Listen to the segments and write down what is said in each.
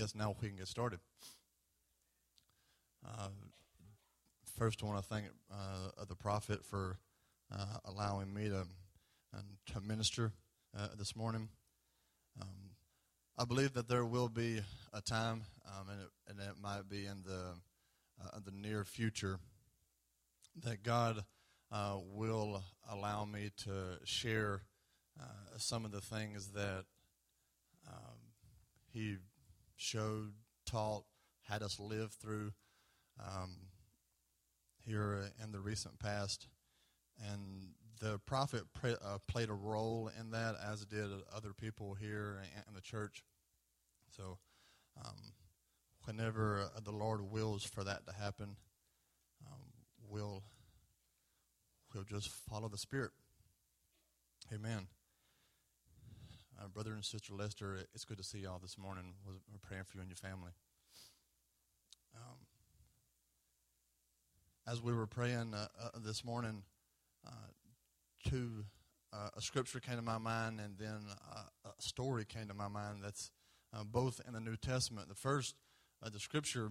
guess now we can get started. Uh, first, I want to thank uh, the prophet for uh, allowing me to, to minister uh, this morning. Um, I believe that there will be a time, um, and, it, and, it, might be in the uh, the near future, that God uh, will allow me to share some of the things that um, He showed, taught, had us live through um, here in the recent past. And the prophet pre- uh, played a role in that, as did other people here in the church. So, um, whenever the Lord wills for that to happen, um, we'll we'll just follow the Spirit. Amen uh, brother and sister Lester, it's good to see y'all this morning. We're praying for you and your family. Um, as we were praying uh, uh, this morning, uh, two uh, a scripture came to my mind, and then a story came to my mind. That's both in the New Testament. The first, the scripture,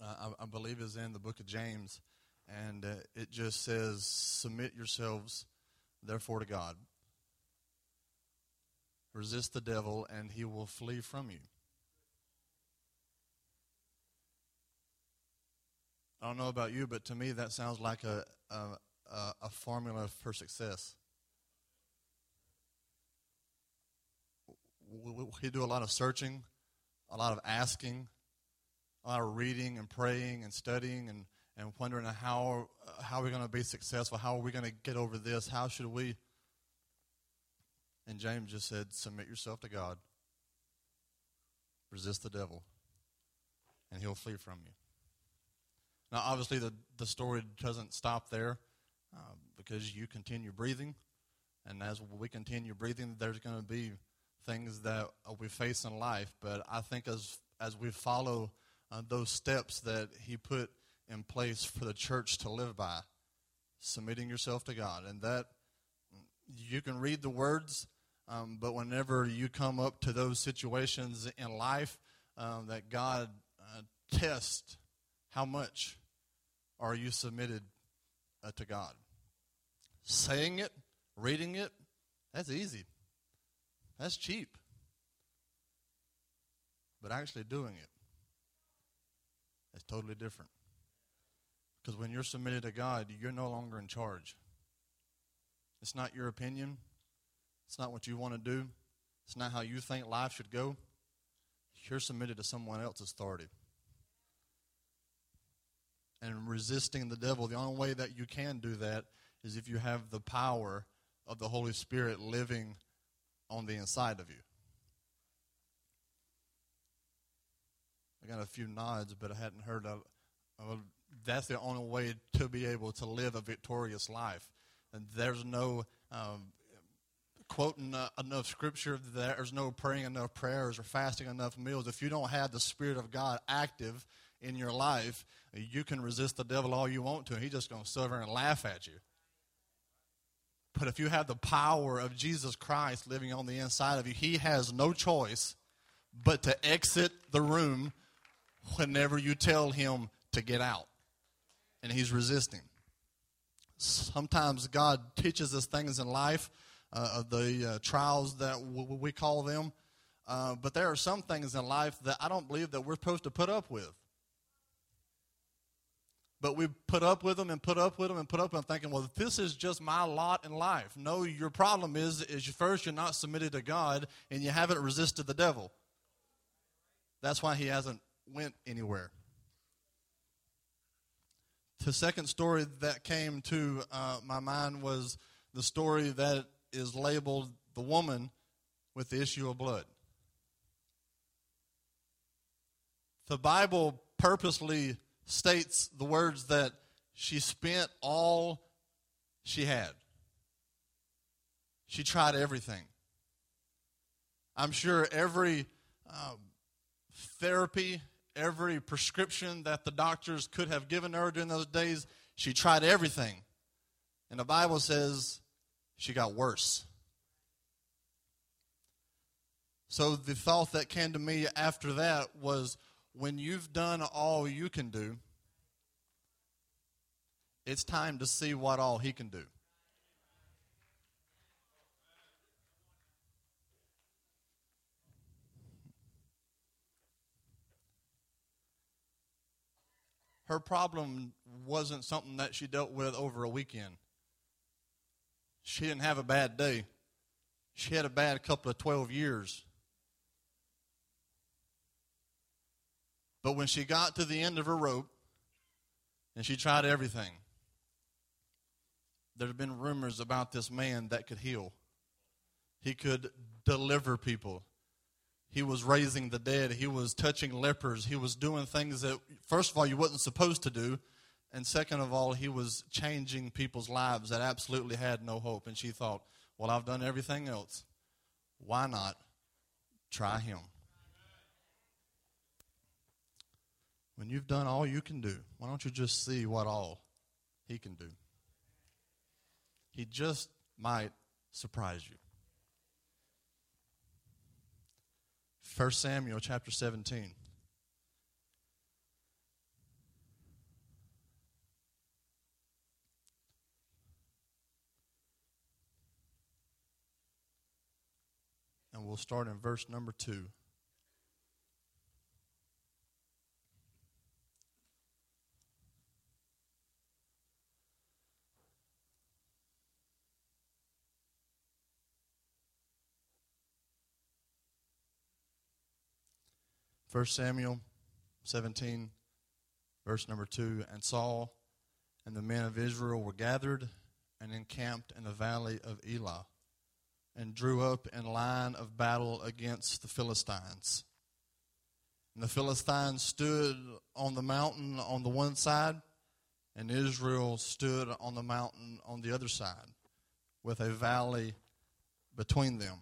I, I, believe, is in the book of James, and it just says, "Submit yourselves, therefore, to God." Resist the devil, and he will flee from you. I don't know about you, but to me that sounds like a, a, a formula for success. We do a lot of searching, a lot of asking, a lot of reading and praying and studying and, and wondering how, how are we going to be successful? How are we going to get over this? How should we and James just said, Submit yourself to God, resist the devil, and he'll flee from you. Now, obviously, the, the story doesn't stop there uh, because you continue breathing. And as we continue breathing, there's going to be things that we face in life. But I think as, as we follow uh, those steps that he put in place for the church to live by, submitting yourself to God, and that you can read the words um, but whenever you come up to those situations in life um, that God uh, tests, how much are you submitted uh, to God? Saying it, reading it, that's easy. That's cheap. But actually doing it, that's totally different. Because when you're submitted to God, you're no longer in charge. It's not your opinion. It's not what you want to do. It's not how you think life should go. You're submitted to someone else's authority. And resisting the devil, the only way that you can do that is if you have the power of the Holy Spirit living on the inside of you. I got a few nods, but I hadn't heard of. Uh, that's the only way to be able to live a victorious life. And there's no um, quoting uh, enough scripture, there's no praying enough prayers or fasting enough meals. If you don't have the Spirit of God active in your life, you can resist the devil all you want to, and he's just going to there and laugh at you. But if you have the power of Jesus Christ living on the inside of you, he has no choice but to exit the room whenever you tell him to get out. And he's resisting. Sometimes God teaches us things in life of the uh, trials that w- we call them. Uh, but there are some things in life that I don't believe that we're supposed to put up with. But we put up with them and put up with them and put up with them, thinking, well, this is just my lot in life. No, your problem is, is first you're not submitted to God and you haven't resisted the devil. That's why he hasn't went anywhere. The second story that came to uh, my mind was the story that is labeled the woman with the issue of blood. The Bible purposely states the words that she spent all she had. She tried everything. I'm sure every um, therapy, every prescription that the doctors could have given her during those days, she tried everything. And the Bible says she got worse. So the thought that came to me after that was when you've done all you can do, it's time to see what all he can do. Her problem wasn't something that she dealt with over a weekend. She didn't have a bad day. She had a bad couple of 12 years. But when she got to the end of her rope and she tried everything, there had been rumors about this man that could heal. He could deliver people. He was raising the dead. He was touching lepers. He was doing things that, first of all, you wasn't supposed to do. And second of all, he was changing people's lives that absolutely had no hope. And she thought, well, I've done everything else. Why not try him? When you've done all you can do, why don't you just see what all he can do? He just might surprise you. 1 Samuel chapter 17. We'll start in verse number 2. 1 Samuel 17, verse number 2 And Saul and the men of Israel were gathered and encamped in the valley of Elah and drew up in line of battle against the Philistines. And the Philistines stood on the mountain on the one side, and Israel stood on the mountain on the other side, with a valley between them.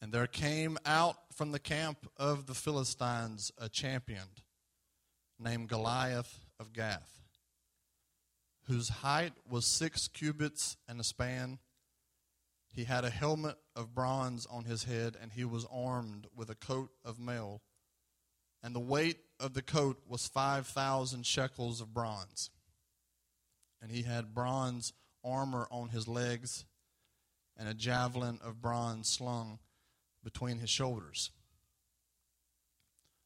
And there came out from the camp of the Philistines a champion named Goliath of Gath, whose height was six cubits and a span. He had a helmet of bronze on his head, and he was armed with a coat of mail. And the weight of the coat was 5,000 shekels of bronze. And he had bronze armor on his legs, and a javelin of bronze slung between his shoulders.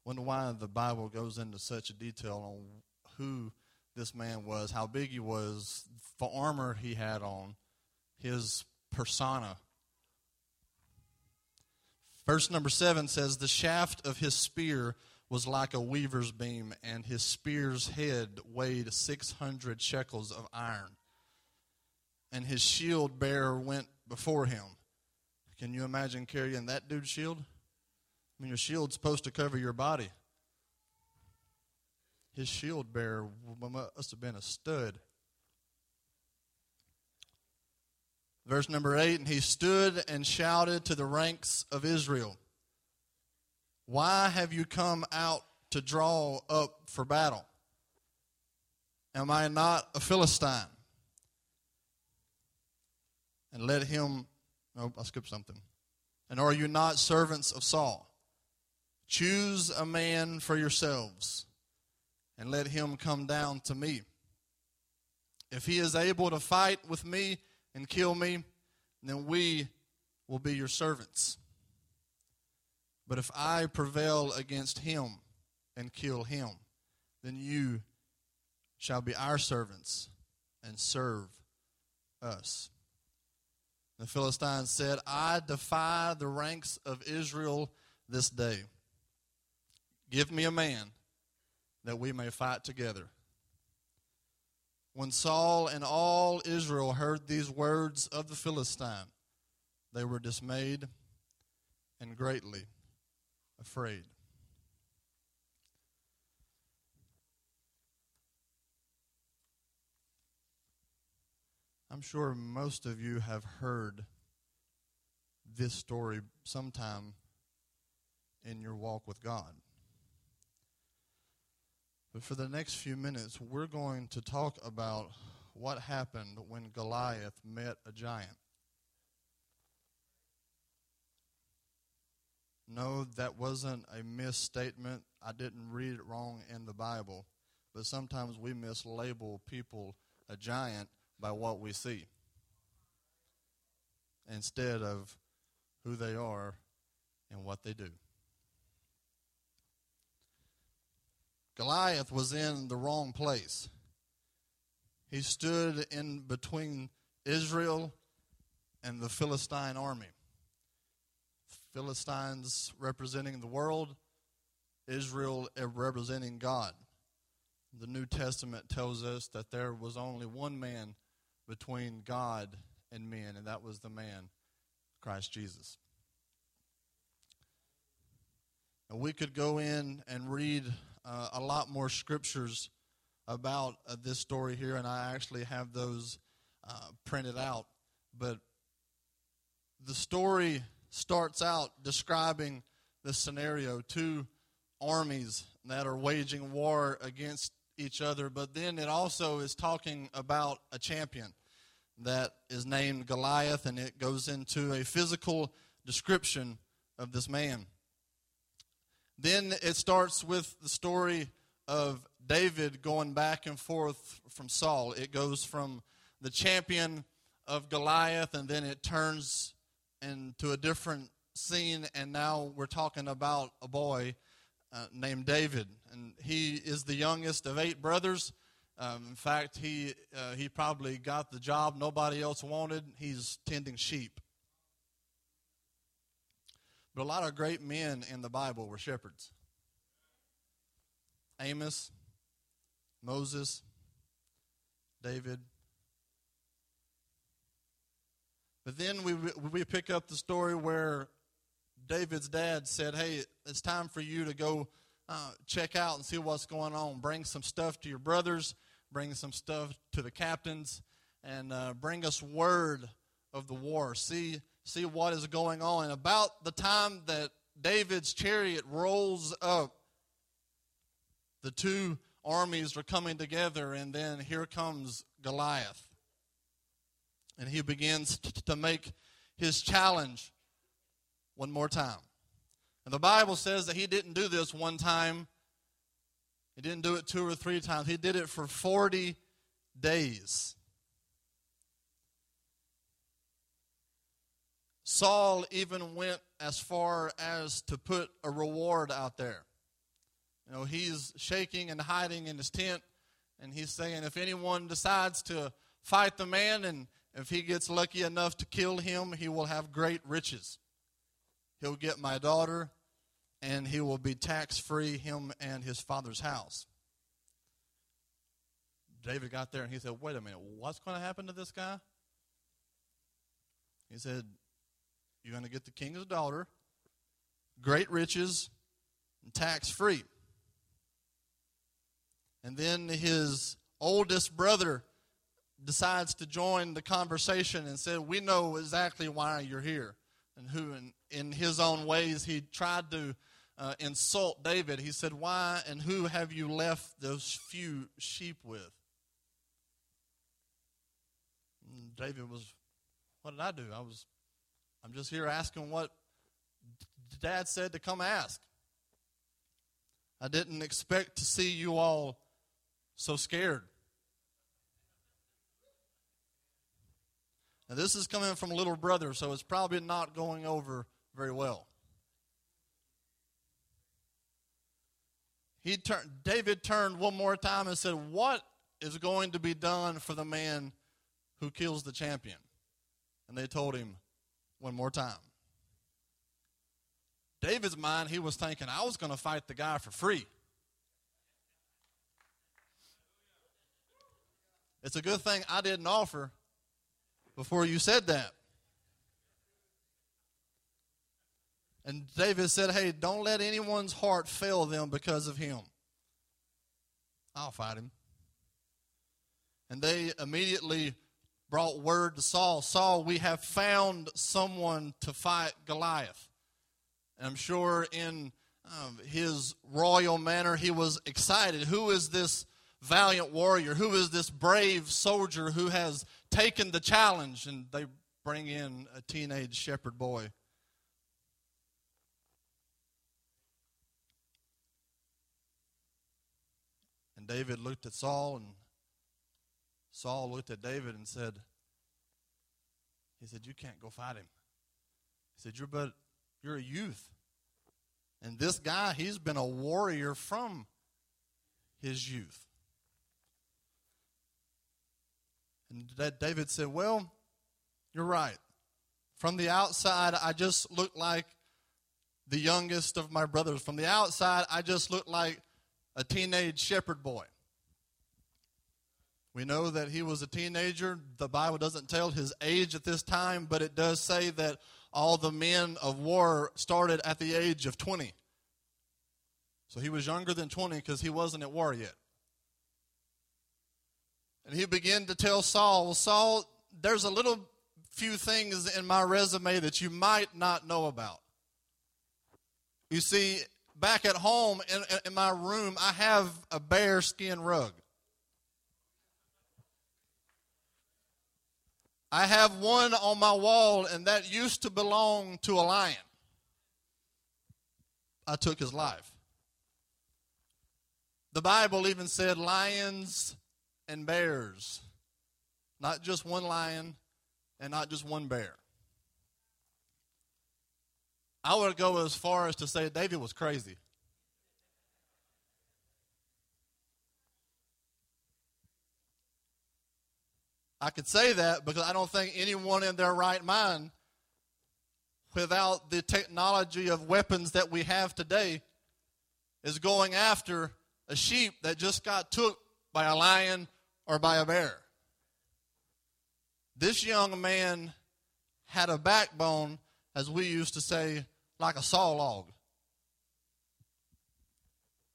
Wonder why the Bible goes into such a detail on who this man was, how big he was, the armor he had on, his persona. Verse number seven says, The shaft of his spear was like a weaver's beam, and his spear's head weighed 600 shekels of iron. And his shield bearer went before him. Can you imagine carrying that dude's shield? I mean, your shield's supposed to cover your body. His shield bearer must have been a stud. Verse number 8 And he stood and shouted to the ranks of Israel, Why have you come out to draw up for battle? Am I not a Philistine? And let him Nope, I skipped something. And are you not servants of Saul? Choose a man for yourselves and let him come down to me. If he is able to fight with me and kill me, then we will be your servants. But if I prevail against him and kill him, then you shall be our servants and serve us. The Philistines said, I defy the ranks of Israel this day. Give me a man that we may fight together. When Saul and all Israel heard these words of the Philistine, they were dismayed and greatly afraid. I'm sure most of you have heard this story sometime in your walk with God. But for the next few minutes, we're going to talk about what happened when Goliath met a giant. No, that wasn't a misstatement. I didn't read it wrong in the Bible. But sometimes we mislabel people a giant by what we see instead of who they are and what they do. Goliath was in the wrong place. He stood in between Israel and the Philistine army. Philistines representing the world, Israel eh, representing God. The New Testament tells us that there was only one man between God and men, and that was the man, Christ Jesus. And we could go in and read uh, a lot more scriptures about uh, this story here, and I actually have those uh, printed out. But the story starts out describing the scenario two armies that are waging war against each other, but then it also is talking about a champion that is named Goliath, and it goes into a physical description of this man. Then it starts with the story of David going back and forth from Saul. It goes from the champion of Goliath, and then it turns into a different scene, and now we're talking about a boy uh, named David, and he is the youngest of eight brothers. Um, in fact, he uh, he probably got the job nobody else wanted. He's tending sheep. But a lot of great men in the Bible were shepherds. Amos, Moses, David. But then we, we pick up the story where David's dad said, Hey, it's time for you to go uh, check out and see what's going on. Bring some stuff to your brothers, bring some stuff to the captains, and uh, bring us word of the war. See, see what is going on. And about the time that David's chariot rolls up, the two armies are coming together, and then here comes Goliath. And he begins to make his challenge one more time. And the Bible says that he didn't do this one time, he didn't do it two or three times. He did it for 40 days. Saul even went as far as to put a reward out there. You know, he's shaking and hiding in his tent, and he's saying, if anyone decides to fight the man, and if he gets lucky enough to kill him, he will have great riches. He'll get my daughter, and he will be tax free, him and his father's house. David got there and he said, Wait a minute, what's going to happen to this guy? He said, You're going to get the king's daughter, great riches, and tax free. And then his oldest brother decides to join the conversation and said, We know exactly why you're here and who, in, in his own ways, he tried to uh, insult David. He said, Why and who have you left those few sheep with? And David was, What did I do? I was, I'm just here asking what dad said to come ask. I didn't expect to see you all so scared. Now, this is coming from little brother, so it's probably not going over very well. He turned, David turned one more time and said, What is going to be done for the man who kills the champion? And they told him one more time. David's mind, he was thinking, I was going to fight the guy for free. It's a good thing I didn't offer before you said that. And David said, Hey, don't let anyone's heart fail them because of him. I'll fight him. And they immediately brought word to Saul Saul, we have found someone to fight Goliath. And I'm sure in um, his royal manner, he was excited. Who is this valiant warrior? Who is this brave soldier who has taken the challenge? And they bring in a teenage shepherd boy. And David looked at Saul and Saul looked at David and said, He said, You can't go fight him. He said, You're but you're a youth. And this guy, he's been a warrior from his youth. And David said, Well, you're right. From the outside, I just look like the youngest of my brothers. From the outside, I just look like a teenage shepherd boy. We know that he was a teenager. The Bible doesn't tell his age at this time, but it does say that all the men of war started at the age of 20. So he was younger than 20 because he wasn't at war yet. And he began to tell Saul, well, Saul, there's a little few things in my resume that you might not know about. You see, back at home in, in my room, I have a bear skin rug. I have one on my wall, and that used to belong to a lion. I took his life. The Bible even said lions and bears, not just one lion and not just one bear. I would go as far as to say David was crazy. I could say that because I don't think anyone in their right mind, without the technology of weapons that we have today, is going after a sheep that just got took by a lion or by a bear. This young man had a backbone, as we used to say, like a saw log.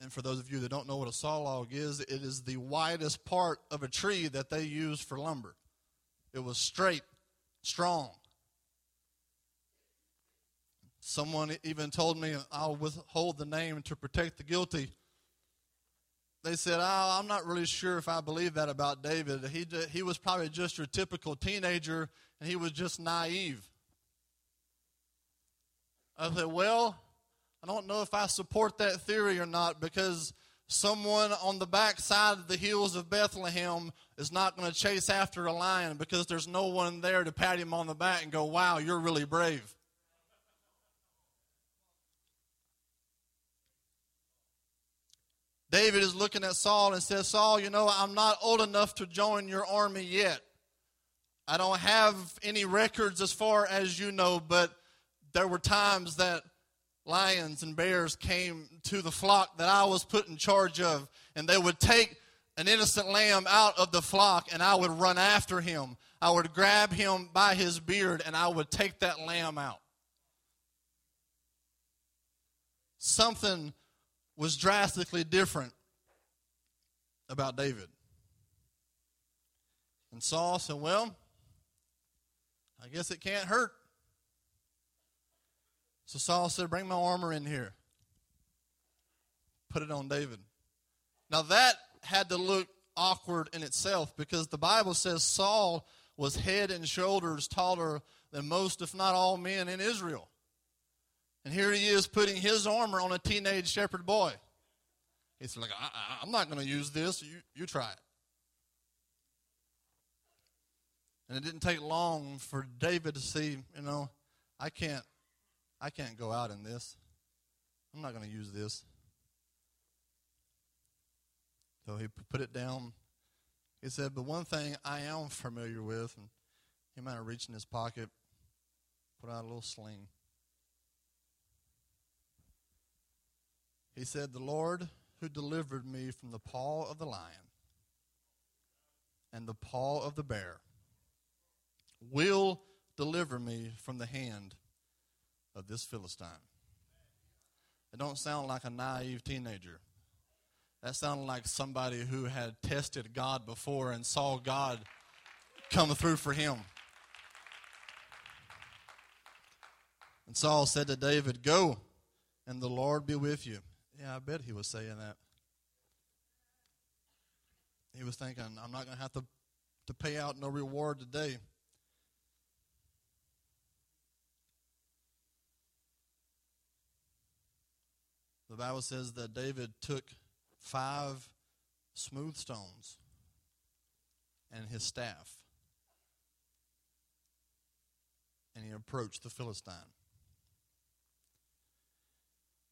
And for those of you that don't know what a saw log is, it is the widest part of a tree that they use for lumber. It was straight, strong. Someone even told me I'll withhold the name to protect the guilty. They said, oh, I'm not really sure if I believe that about David. He, he was probably just your typical teenager, and he was just naive. I said, Well, I don't know if I support that theory or not because someone on the back side of the hills of Bethlehem is not going to chase after a lion because there's no one there to pat him on the back and go, Wow, you're really brave. David is looking at Saul and says, Saul, you know, I'm not old enough to join your army yet. I don't have any records as far as you know, but there were times that lions and bears came to the flock that I was put in charge of, and they would take an innocent lamb out of the flock, and I would run after him. I would grab him by his beard, and I would take that lamb out. Something was drastically different about David. And Saul said, Well, I guess it can't hurt. So Saul said, Bring my armor in here. Put it on David. Now that had to look awkward in itself because the Bible says Saul was head and shoulders taller than most, if not all, men in Israel. And here he is putting his armor on a teenage shepherd boy. He's like, I, am not going to use this. You, you try it. And it didn't take long for David to see, you know, I can't, I can't go out in this. I'm not going to use this. So he put it down. He said, But one thing I am familiar with, and he might have reached in his pocket, put out a little sling. He said, The Lord who delivered me from the paw of the lion and the paw of the bear will deliver me from the hand of this Philistine. It don't sound like a naive teenager. That sounded like somebody who had tested God before and saw God come through for him. And Saul said to David, Go, and the Lord be with you. Yeah, I bet he was saying that. He was thinking, I'm not going to have to, to pay out no reward today. The Bible says that David took five smooth stones and his staff. And he approached the Philistine.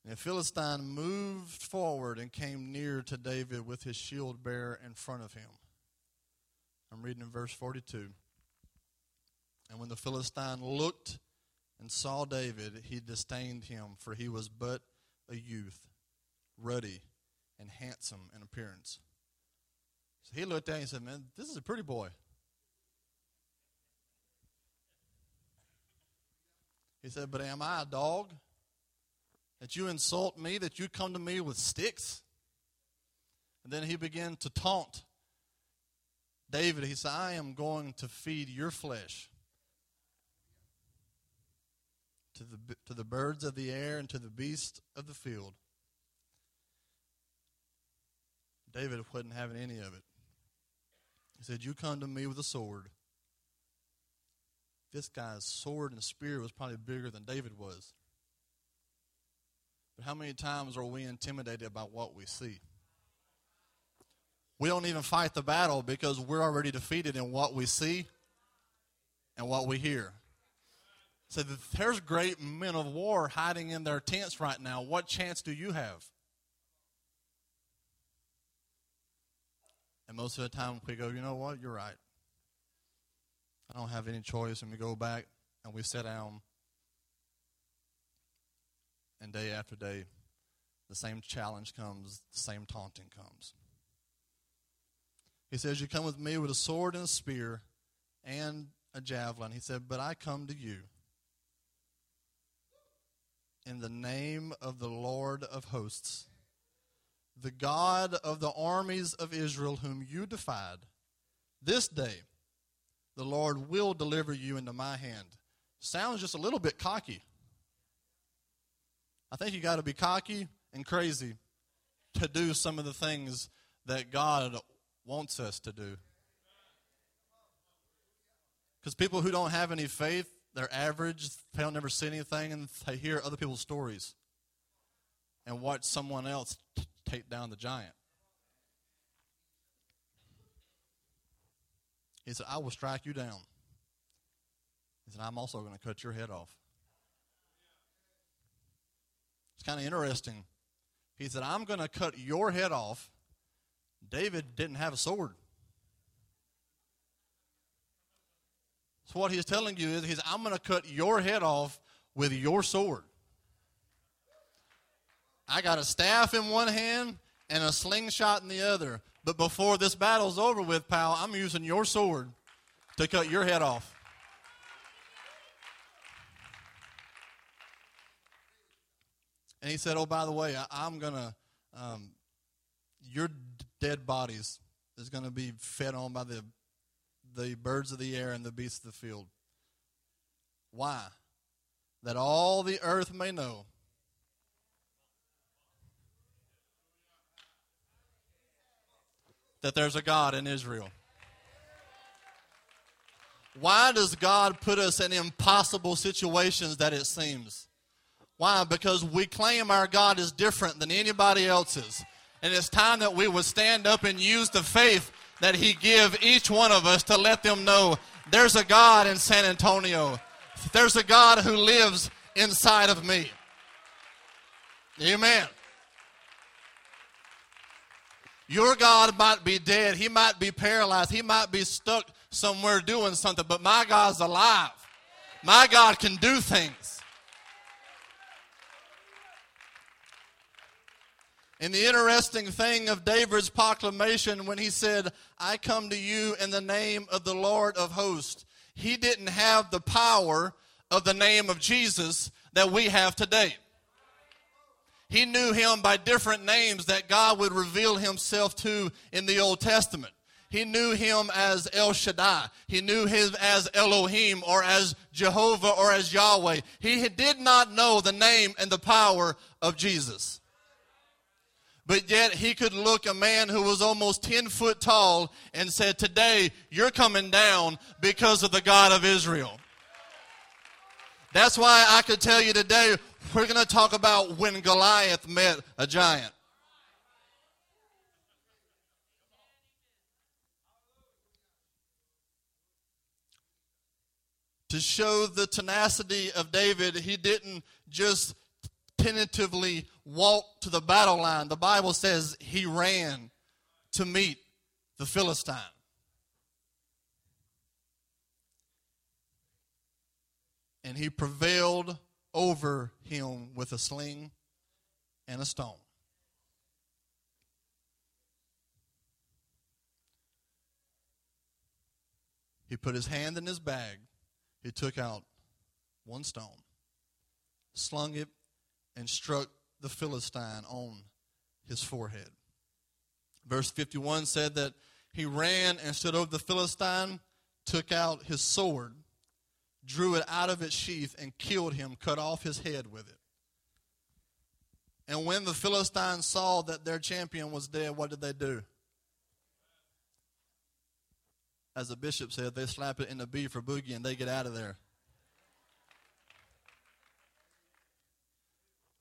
And the Philistine moved forward and came near to David with his shield bearer in front of him. I'm reading in verse 42. And when the Philistine looked and saw David, he disdained him, for he was but a youth, ruddy and handsome in appearance. So he looked at him and said, Man, this is a pretty boy. He said, But am I a dog? That you insult me, that you come to me with sticks? And then he began to taunt David. He said, I am going to feed your flesh to the, to the birds of the air and to the beasts of the field. David wasn't having any of it. He said, You come to me with a sword. This guy's sword and spear was probably bigger than David was. But how many times are we intimidated by what we see? We don't even fight the battle because we're already defeated in what we see and what we hear. So there's great men of war hiding in their tents right now. What chance do you have? And most of the time we go, you know what? You're right. I don't have any choice. And we go back and we sit down. And day after day, the same challenge comes, the same taunting comes. He says, You come with me with a sword and a spear and a javelin. He said, But I come to you in the name of the Lord of hosts the God of the armies of Israel, whom you defied, this day the Lord will deliver you into my hand. Sounds just a little bit cocky. I think you got to be cocky and crazy to do some of the things that God wants us to do. Because people who don't have any faith, they're average, they don't never see anything, and they hear other people's stories and watch someone else take down the giant. He said, I will strike you down. He said, I'm also going to cut your head off. It's kind of interesting. He said, I'm going to cut your head off. David didn't have a sword. So, what he's telling you is, he's, I'm going to cut your head off with your sword. I got a staff in one hand and a slingshot in the other. But before this battle's over with, pal, I'm using your sword to cut your head off. And he said, Oh, by the way, I, am going to, um, your dead bodies is going to be fed on by the, the birds of the air and the beasts of the field. Why? That all the earth may know that there's a God in Israel. Why does God put us in impossible situations that it seems? Why? Because we claim our God is different than anybody else's. And it's time that we would stand up and use the faith that He give each one of us to let them know there's a God in San Antonio. There's a God who lives inside of me. Amen. Your God might be dead. He might be paralyzed. He might be stuck somewhere doing something, but my God's alive. My God can do things. And the interesting thing of David's proclamation when he said, I come to you in the name of the Lord of hosts, he didn't have the power of the name of Jesus that we have today. He knew him by different names that God would reveal himself to in the Old Testament. He knew him as El Shaddai. He knew him as Elohim or as Jehovah or as Yahweh. He did not know the name and the power of Jesus. But yet he could look a man who was almost 10 foot tall and said, Today you're coming down because of the God of Israel. That's why I could tell you today we're going to talk about when Goliath met a giant. To show the tenacity of David, he didn't just tentatively walk to the battle line. The Bible says he ran to meet the Philistine. And he prevailed over him with a sling and a stone. He put his hand in his bag. He took out one stone, slung it, and struck the Philistine on his forehead. Verse 51 said that he ran and stood over the Philistine, took out his sword, drew it out of its sheath, and killed him, cut off his head with it. And when the Philistines saw that their champion was dead, what did they do? as the bishop said, they slap it in the B for boogie and they get out of there.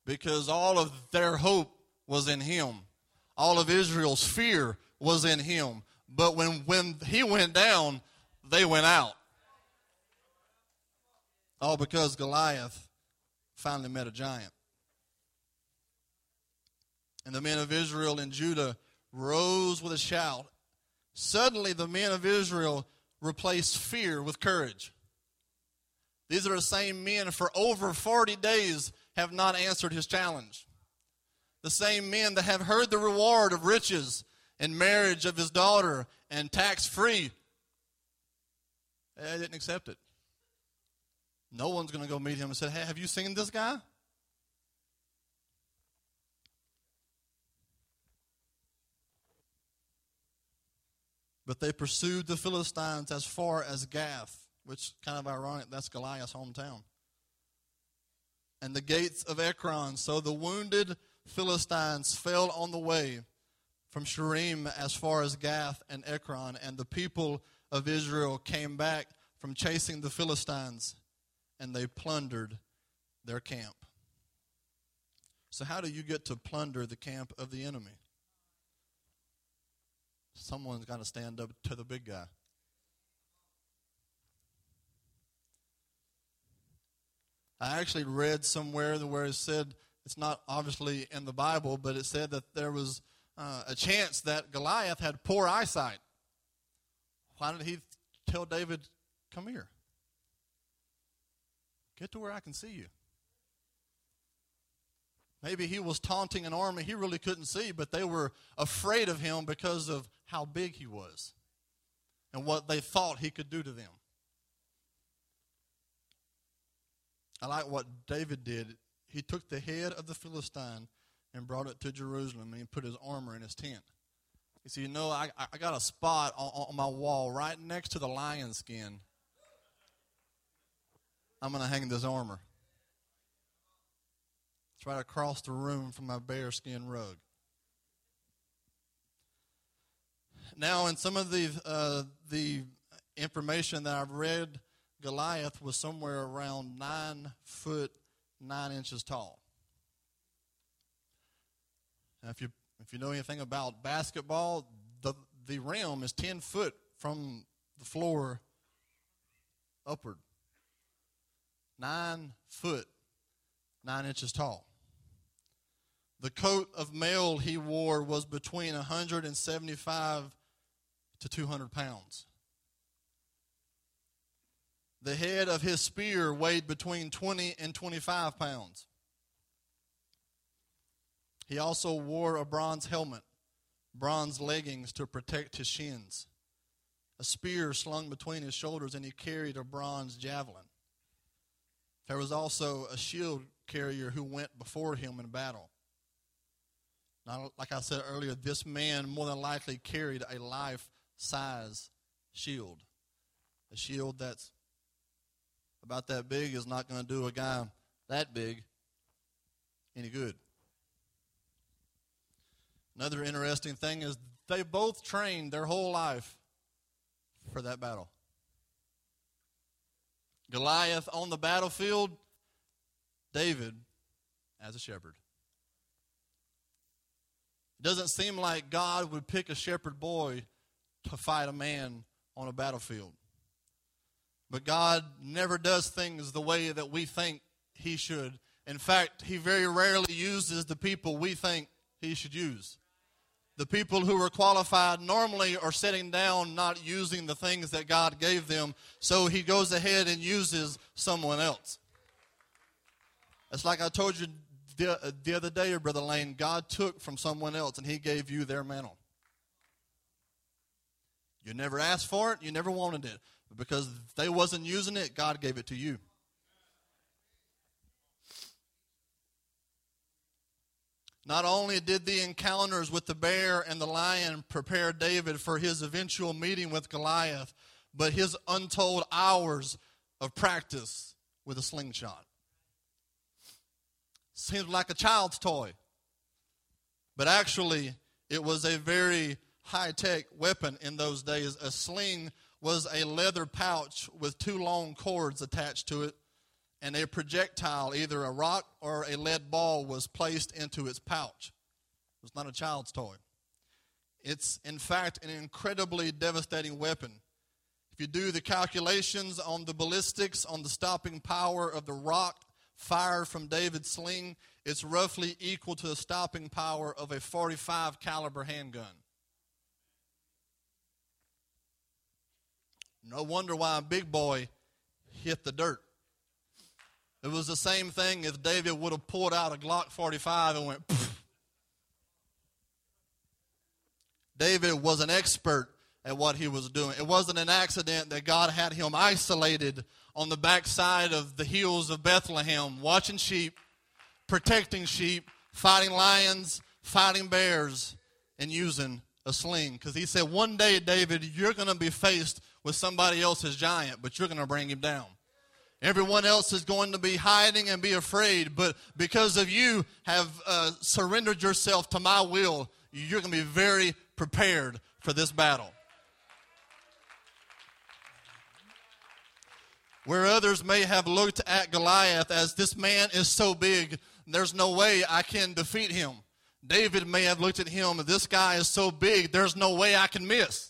Because all of their hope was in him. All of Israel's fear was in him. But when, when he went down, they went out. All because Goliath finally met a giant. And the men of Israel and Judah rose with a shout Suddenly, the men of Israel replaced fear with courage. These are the same men for over 40 days have not answered his challenge. The same men that have heard the reward of riches and marriage of his daughter and tax free. They eh, didn't accept it. No one's going to go meet him and say, Hey, have you seen this guy? But they pursued the Philistines as far as Gath, which kind of ironic, that's Goliath's hometown. And the gates of Ekron. So the wounded Philistines fell on the way from Shaaraim as far as Gath and Ekron, and the people of Israel came back from chasing the Philistines, and they plundered their camp. So, how do you get to plunder the camp of the enemy? someone's got to stand up to the big guy. I actually read somewhere where it said, it's not obviously in the Bible, but it said that there was uh, a chance that Goliath had poor eyesight. Why did he tell David, Come here? Get to where I can see you. Maybe he was taunting an army he really couldn't see, but they were afraid of him because of how big he was and what they thought he could do to them. I like what David did. He took the head of the Philistine and brought it to Jerusalem and he put his armor in his tent. He said, You know, I, I got a spot on, on my wall right next to the lion skin. I'm going to hang this armor. It's right across the room from my bearskin rug. Now, in some of the uh, the information that I've read, Goliath was somewhere around nine foot nine inches tall. Now, if you if you know anything about basketball, the the rim is ten foot from the floor upward. Nine foot, nine inches tall. The coat of mail he wore was between 175 to 200 pounds. The head of his spear weighed between 20 and 25 pounds. He also wore a bronze helmet, bronze leggings to protect his shins, a spear slung between his shoulders, and he carried a bronze javelin. There was also a shield carrier who went before him in battle. Now, like I said earlier, this man more than likely carried a life size shield. A shield that's about that big is not going to do a guy that big any good. Another interesting thing is they both trained their whole life for that battle. Goliath on the battlefield, David as a shepherd. It doesn't seem like God would pick a shepherd boy to fight a man on a battlefield. But God never does things the way that we think He should. In fact, He very rarely uses the people we think He should use. The people who are qualified normally are sitting down, not using the things that God gave them, so He goes ahead and uses someone else. It's like I told you the, uh, the other day, Brother Lane, God took from someone else and He gave you their mantle. You never asked for it, you never wanted it. Because they wasn't using it, God gave it to you. Not only did the encounters with the bear and the lion prepare David for his eventual meeting with Goliath, but his untold hours of practice with a slingshot. Seems like a child's toy. But actually, it was a very high tech weapon in those days. A sling was a leather pouch with two long cords attached to it, and a projectile, either a rock or a lead ball, was placed into its pouch. It was not a child's toy. It's, in fact, an incredibly devastating weapon. If you do the calculations on the ballistics, on the stopping power of the rock fired from David's sling, it's roughly equal to the stopping power of a 45 caliber handgun. No wonder why a big boy hit the dirt. It was the same thing if David would have pulled out a Glock 45 and went. David was an expert at what he was doing. It wasn't an accident that God had him isolated on the backside of the hills of Bethlehem, watching sheep, protecting sheep, fighting lions, fighting bears, and using a sling. Because he said, One day, David, you're going to be faced with somebody else's giant, but you're going to bring him down. Everyone else is going to be hiding and be afraid, but because of you have uh, surrendered yourself to my will, you're going to be very prepared for this battle. Where others may have looked at Goliath as this man is so big, there's no way I can defeat him. David may have looked at him, this guy is so big, there's no way I can miss.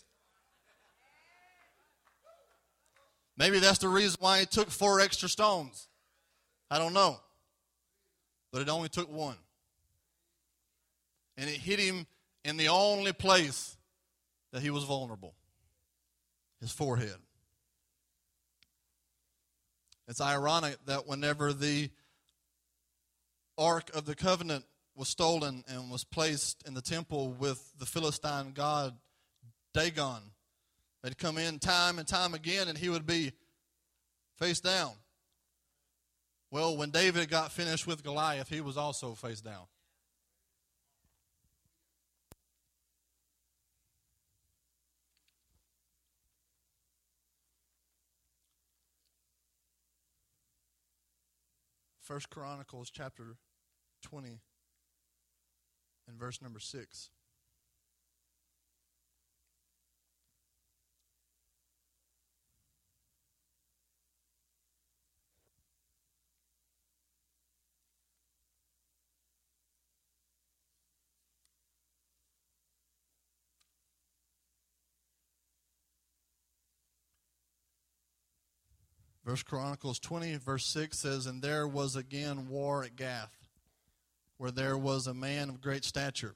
Maybe that's the reason why he took four extra stones. I don't know. But it only took one. And it hit him in the only place that he was vulnerable his forehead. It's ironic that whenever the Ark of the Covenant was stolen and was placed in the temple with the Philistine god Dagon, They'd come in time and time again, and he would be face down. Well, when David got finished with Goliath, he was also face down. First Chronicles chapter 20 and verse number 6. First Chronicles 20, verse 6 says, And there was again war at Gath, where there was a man of great stature,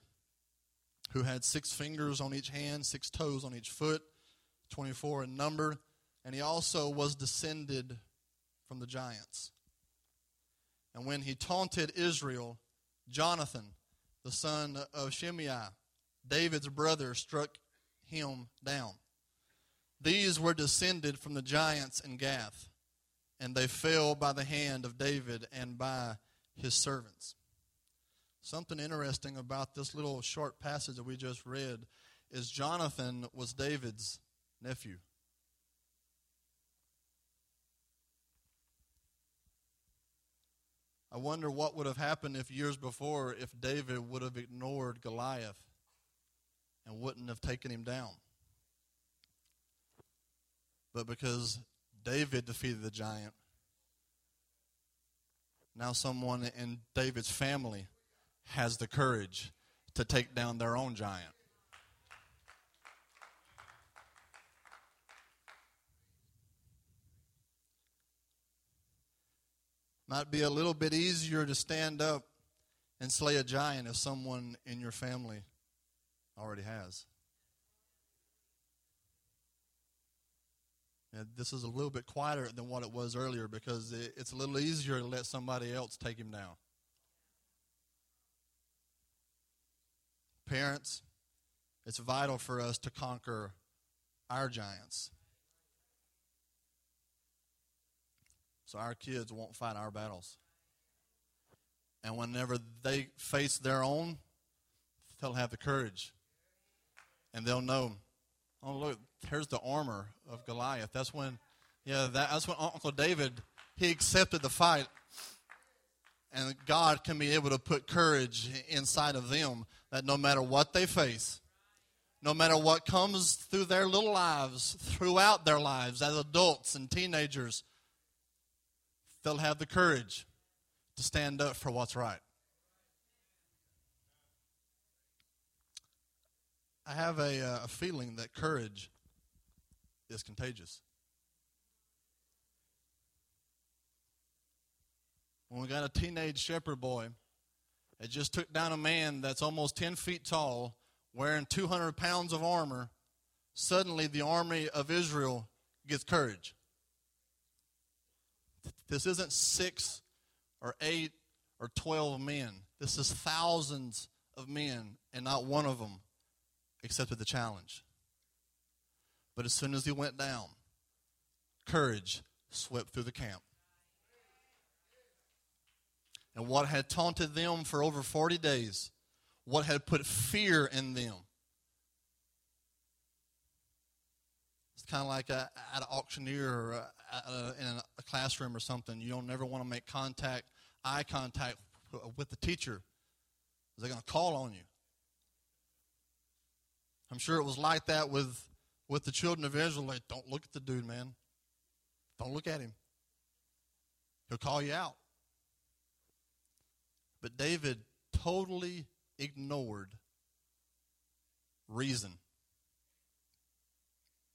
who had six fingers on each hand, six toes on each foot, 24 in number, and he also was descended from the giants. And when he taunted Israel, Jonathan, the son of Shimei, David's brother, struck him down. These were descended from the giants in Gath and they fell by the hand of David and by his servants. Something interesting about this little short passage that we just read is Jonathan was David's nephew. I wonder what would have happened if years before if David would have ignored Goliath and wouldn't have taken him down. But because David defeated the giant. Now, someone in David's family has the courage to take down their own giant. Might be a little bit easier to stand up and slay a giant if someone in your family already has. And this is a little bit quieter than what it was earlier because it's a little easier to let somebody else take him down. Parents, it's vital for us to conquer our giants. So our kids won't fight our battles. And whenever they face their own, they'll have the courage. And they'll know, oh, look, here's the armor of Goliath. That's when, yeah, that, that's when Uncle David, he accepted the fight. And God can be able to put courage inside of them that no matter what they face, no matter what comes through their little lives, throughout their lives as adults and teenagers, they'll have the courage to stand up for what's right. I have a, uh, a feeling that courage is contagious. When we got a teenage shepherd boy that just took down a man that's almost 10 feet tall, wearing 200 pounds of armor, suddenly the army of Israel gets courage. This isn't six or eight or 12 men. This is thousands of men, and not one of them accepted the challenge. But as soon as he went down, courage swept through the camp. And what had taunted them for over 40 days, what had put fear in them, it's kind of like a, at an auctioneer or a, a, in a classroom or something. You don't never want to make contact, eye contact with the teacher. They're going to call on you. I'm sure it was like that with with the children of Israel. Like, don't look at the dude, man. Don't look at him. He'll call you out. But David totally ignored reason.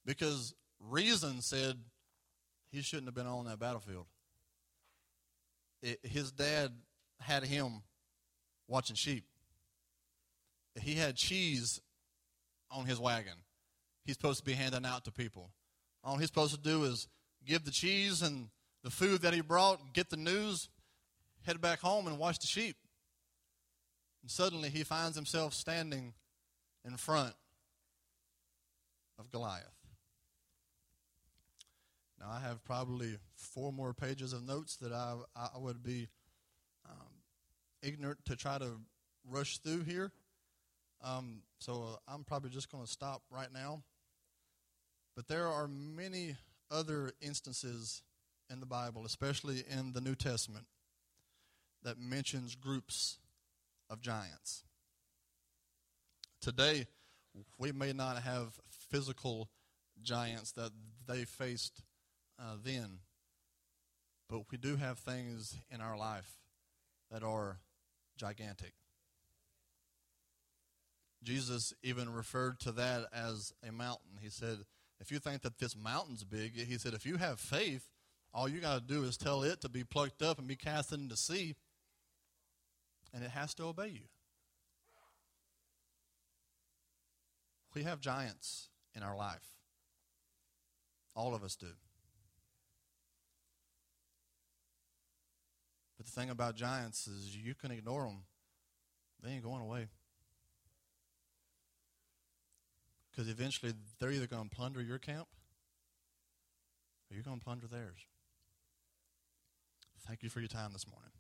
Because reason said he shouldn't have been on that battlefield. It, his dad had him watching sheep. He had cheese on his wagon he's supposed to be handing out to people. All he's supposed to do is give the cheese and the food that he brought, get the news, head back home and watch the sheep. And suddenly he finds himself standing in front of Goliath. Now, I have probably four more pages of notes that I, I would be um, ignorant to try to rush through here. Um, so uh, I'm probably just going to stop right now. But there are many other instances in the Bible, especially in the New Testament, that mentions groups of giants. Today, we may not have physical giants that they faced uh, then, but we do have things in our life that are gigantic. Jesus even referred to that as a mountain. He said, If you think that this mountain's big, he said, if you have faith, all you got to do is tell it to be plucked up and be cast into the sea, and it has to obey you. We have giants in our life. All of us do. But the thing about giants is you can ignore them, they ain't going away. Because eventually they're either going to plunder your camp or you're going to plunder theirs. Thank you for your time this morning.